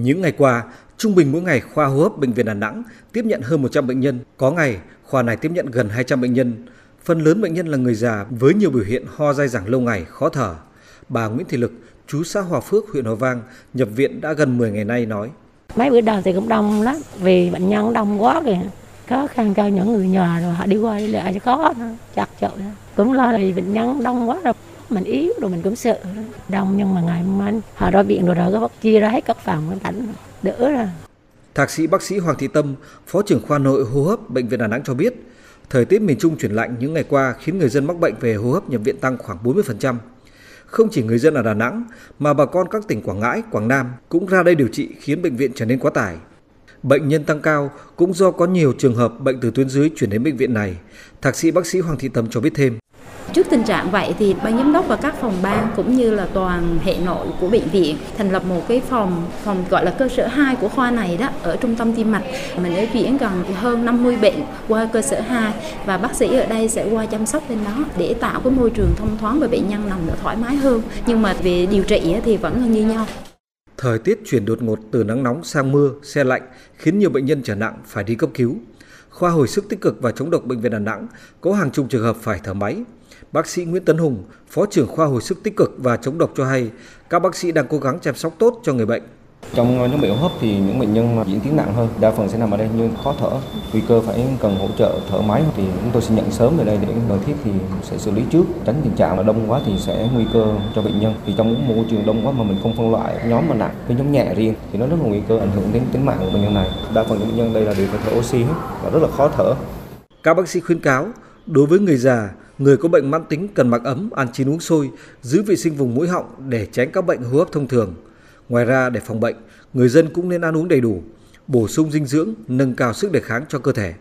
Những ngày qua, trung bình mỗi ngày khoa hô hấp bệnh viện Đà Nẵng tiếp nhận hơn 100 bệnh nhân, có ngày khoa này tiếp nhận gần 200 bệnh nhân. Phần lớn bệnh nhân là người già với nhiều biểu hiện ho dai dẳng lâu ngày, khó thở. Bà Nguyễn Thị Lực, chú xã Hòa Phước, huyện Hòa Vang, nhập viện đã gần 10 ngày nay nói. Mấy bữa đầu thì cũng đông lắm, vì bệnh nhân đông quá kìa. Khó khăn cho những người nhà rồi họ đi qua đi lại khó, chặt chội. Cũng lo là bệnh nhân đông quá rồi mình yếu rồi mình cũng sợ đông nhưng mà ngày mai họ ra viện rồi rồi có chia ra hết các phòng cảnh đỡ rồi Thạc sĩ bác sĩ Hoàng Thị Tâm, Phó trưởng khoa nội hô hấp Bệnh viện Đà Nẵng cho biết, thời tiết miền Trung chuyển lạnh những ngày qua khiến người dân mắc bệnh về hô hấp nhập viện tăng khoảng 40%. Không chỉ người dân ở Đà Nẵng mà bà con các tỉnh Quảng Ngãi, Quảng Nam cũng ra đây điều trị khiến bệnh viện trở nên quá tải. Bệnh nhân tăng cao cũng do có nhiều trường hợp bệnh từ tuyến dưới chuyển đến bệnh viện này. Thạc sĩ bác sĩ Hoàng Thị Tâm cho biết thêm. Trước tình trạng vậy thì ban giám đốc và các phòng ban cũng như là toàn hệ nội của bệnh viện thành lập một cái phòng phòng gọi là cơ sở 2 của khoa này đó ở trung tâm tim mạch. Mình ở chuyển gần hơn 50 bệnh qua cơ sở 2 và bác sĩ ở đây sẽ qua chăm sóc bên đó để tạo cái môi trường thông thoáng và bệnh nhân nằm được thoải mái hơn. Nhưng mà về điều trị thì vẫn như nhau. Thời tiết chuyển đột ngột từ nắng nóng sang mưa, xe lạnh khiến nhiều bệnh nhân trở nặng phải đi cấp cứu. Khoa hồi sức tích cực và chống độc bệnh viện Đà Nẵng có hàng chục trường hợp phải thở máy. Bác sĩ Nguyễn Tấn Hùng, Phó trưởng khoa hồi sức tích cực và chống độc cho hay, các bác sĩ đang cố gắng chăm sóc tốt cho người bệnh. Trong ờ, những bệnh hô hấp thì những bệnh nhân diễn tiến nặng hơn, đa phần sẽ nằm ở đây như khó thở, nguy cơ phải cần hỗ trợ thở máy thì chúng tôi sẽ nhận sớm về đây để cần thiết thì sẽ xử lý trước, tránh tình trạng là đông quá thì sẽ nguy cơ cho bệnh nhân. Thì trong môi trường đông quá mà mình không phân loại nhóm mà nặng với nhóm nhẹ riêng thì nó rất là nguy cơ ảnh hưởng đến tính mạng của bệnh nhân này. Đa phần những bệnh nhân đây là đều phải thở oxy hết và rất là khó thở. Các bác sĩ khuyến cáo đối với người già Người có bệnh mãn tính cần mặc ấm, ăn chín uống sôi, giữ vệ sinh vùng mũi họng để tránh các bệnh hô hấp thông thường. Ngoài ra để phòng bệnh, người dân cũng nên ăn uống đầy đủ, bổ sung dinh dưỡng, nâng cao sức đề kháng cho cơ thể.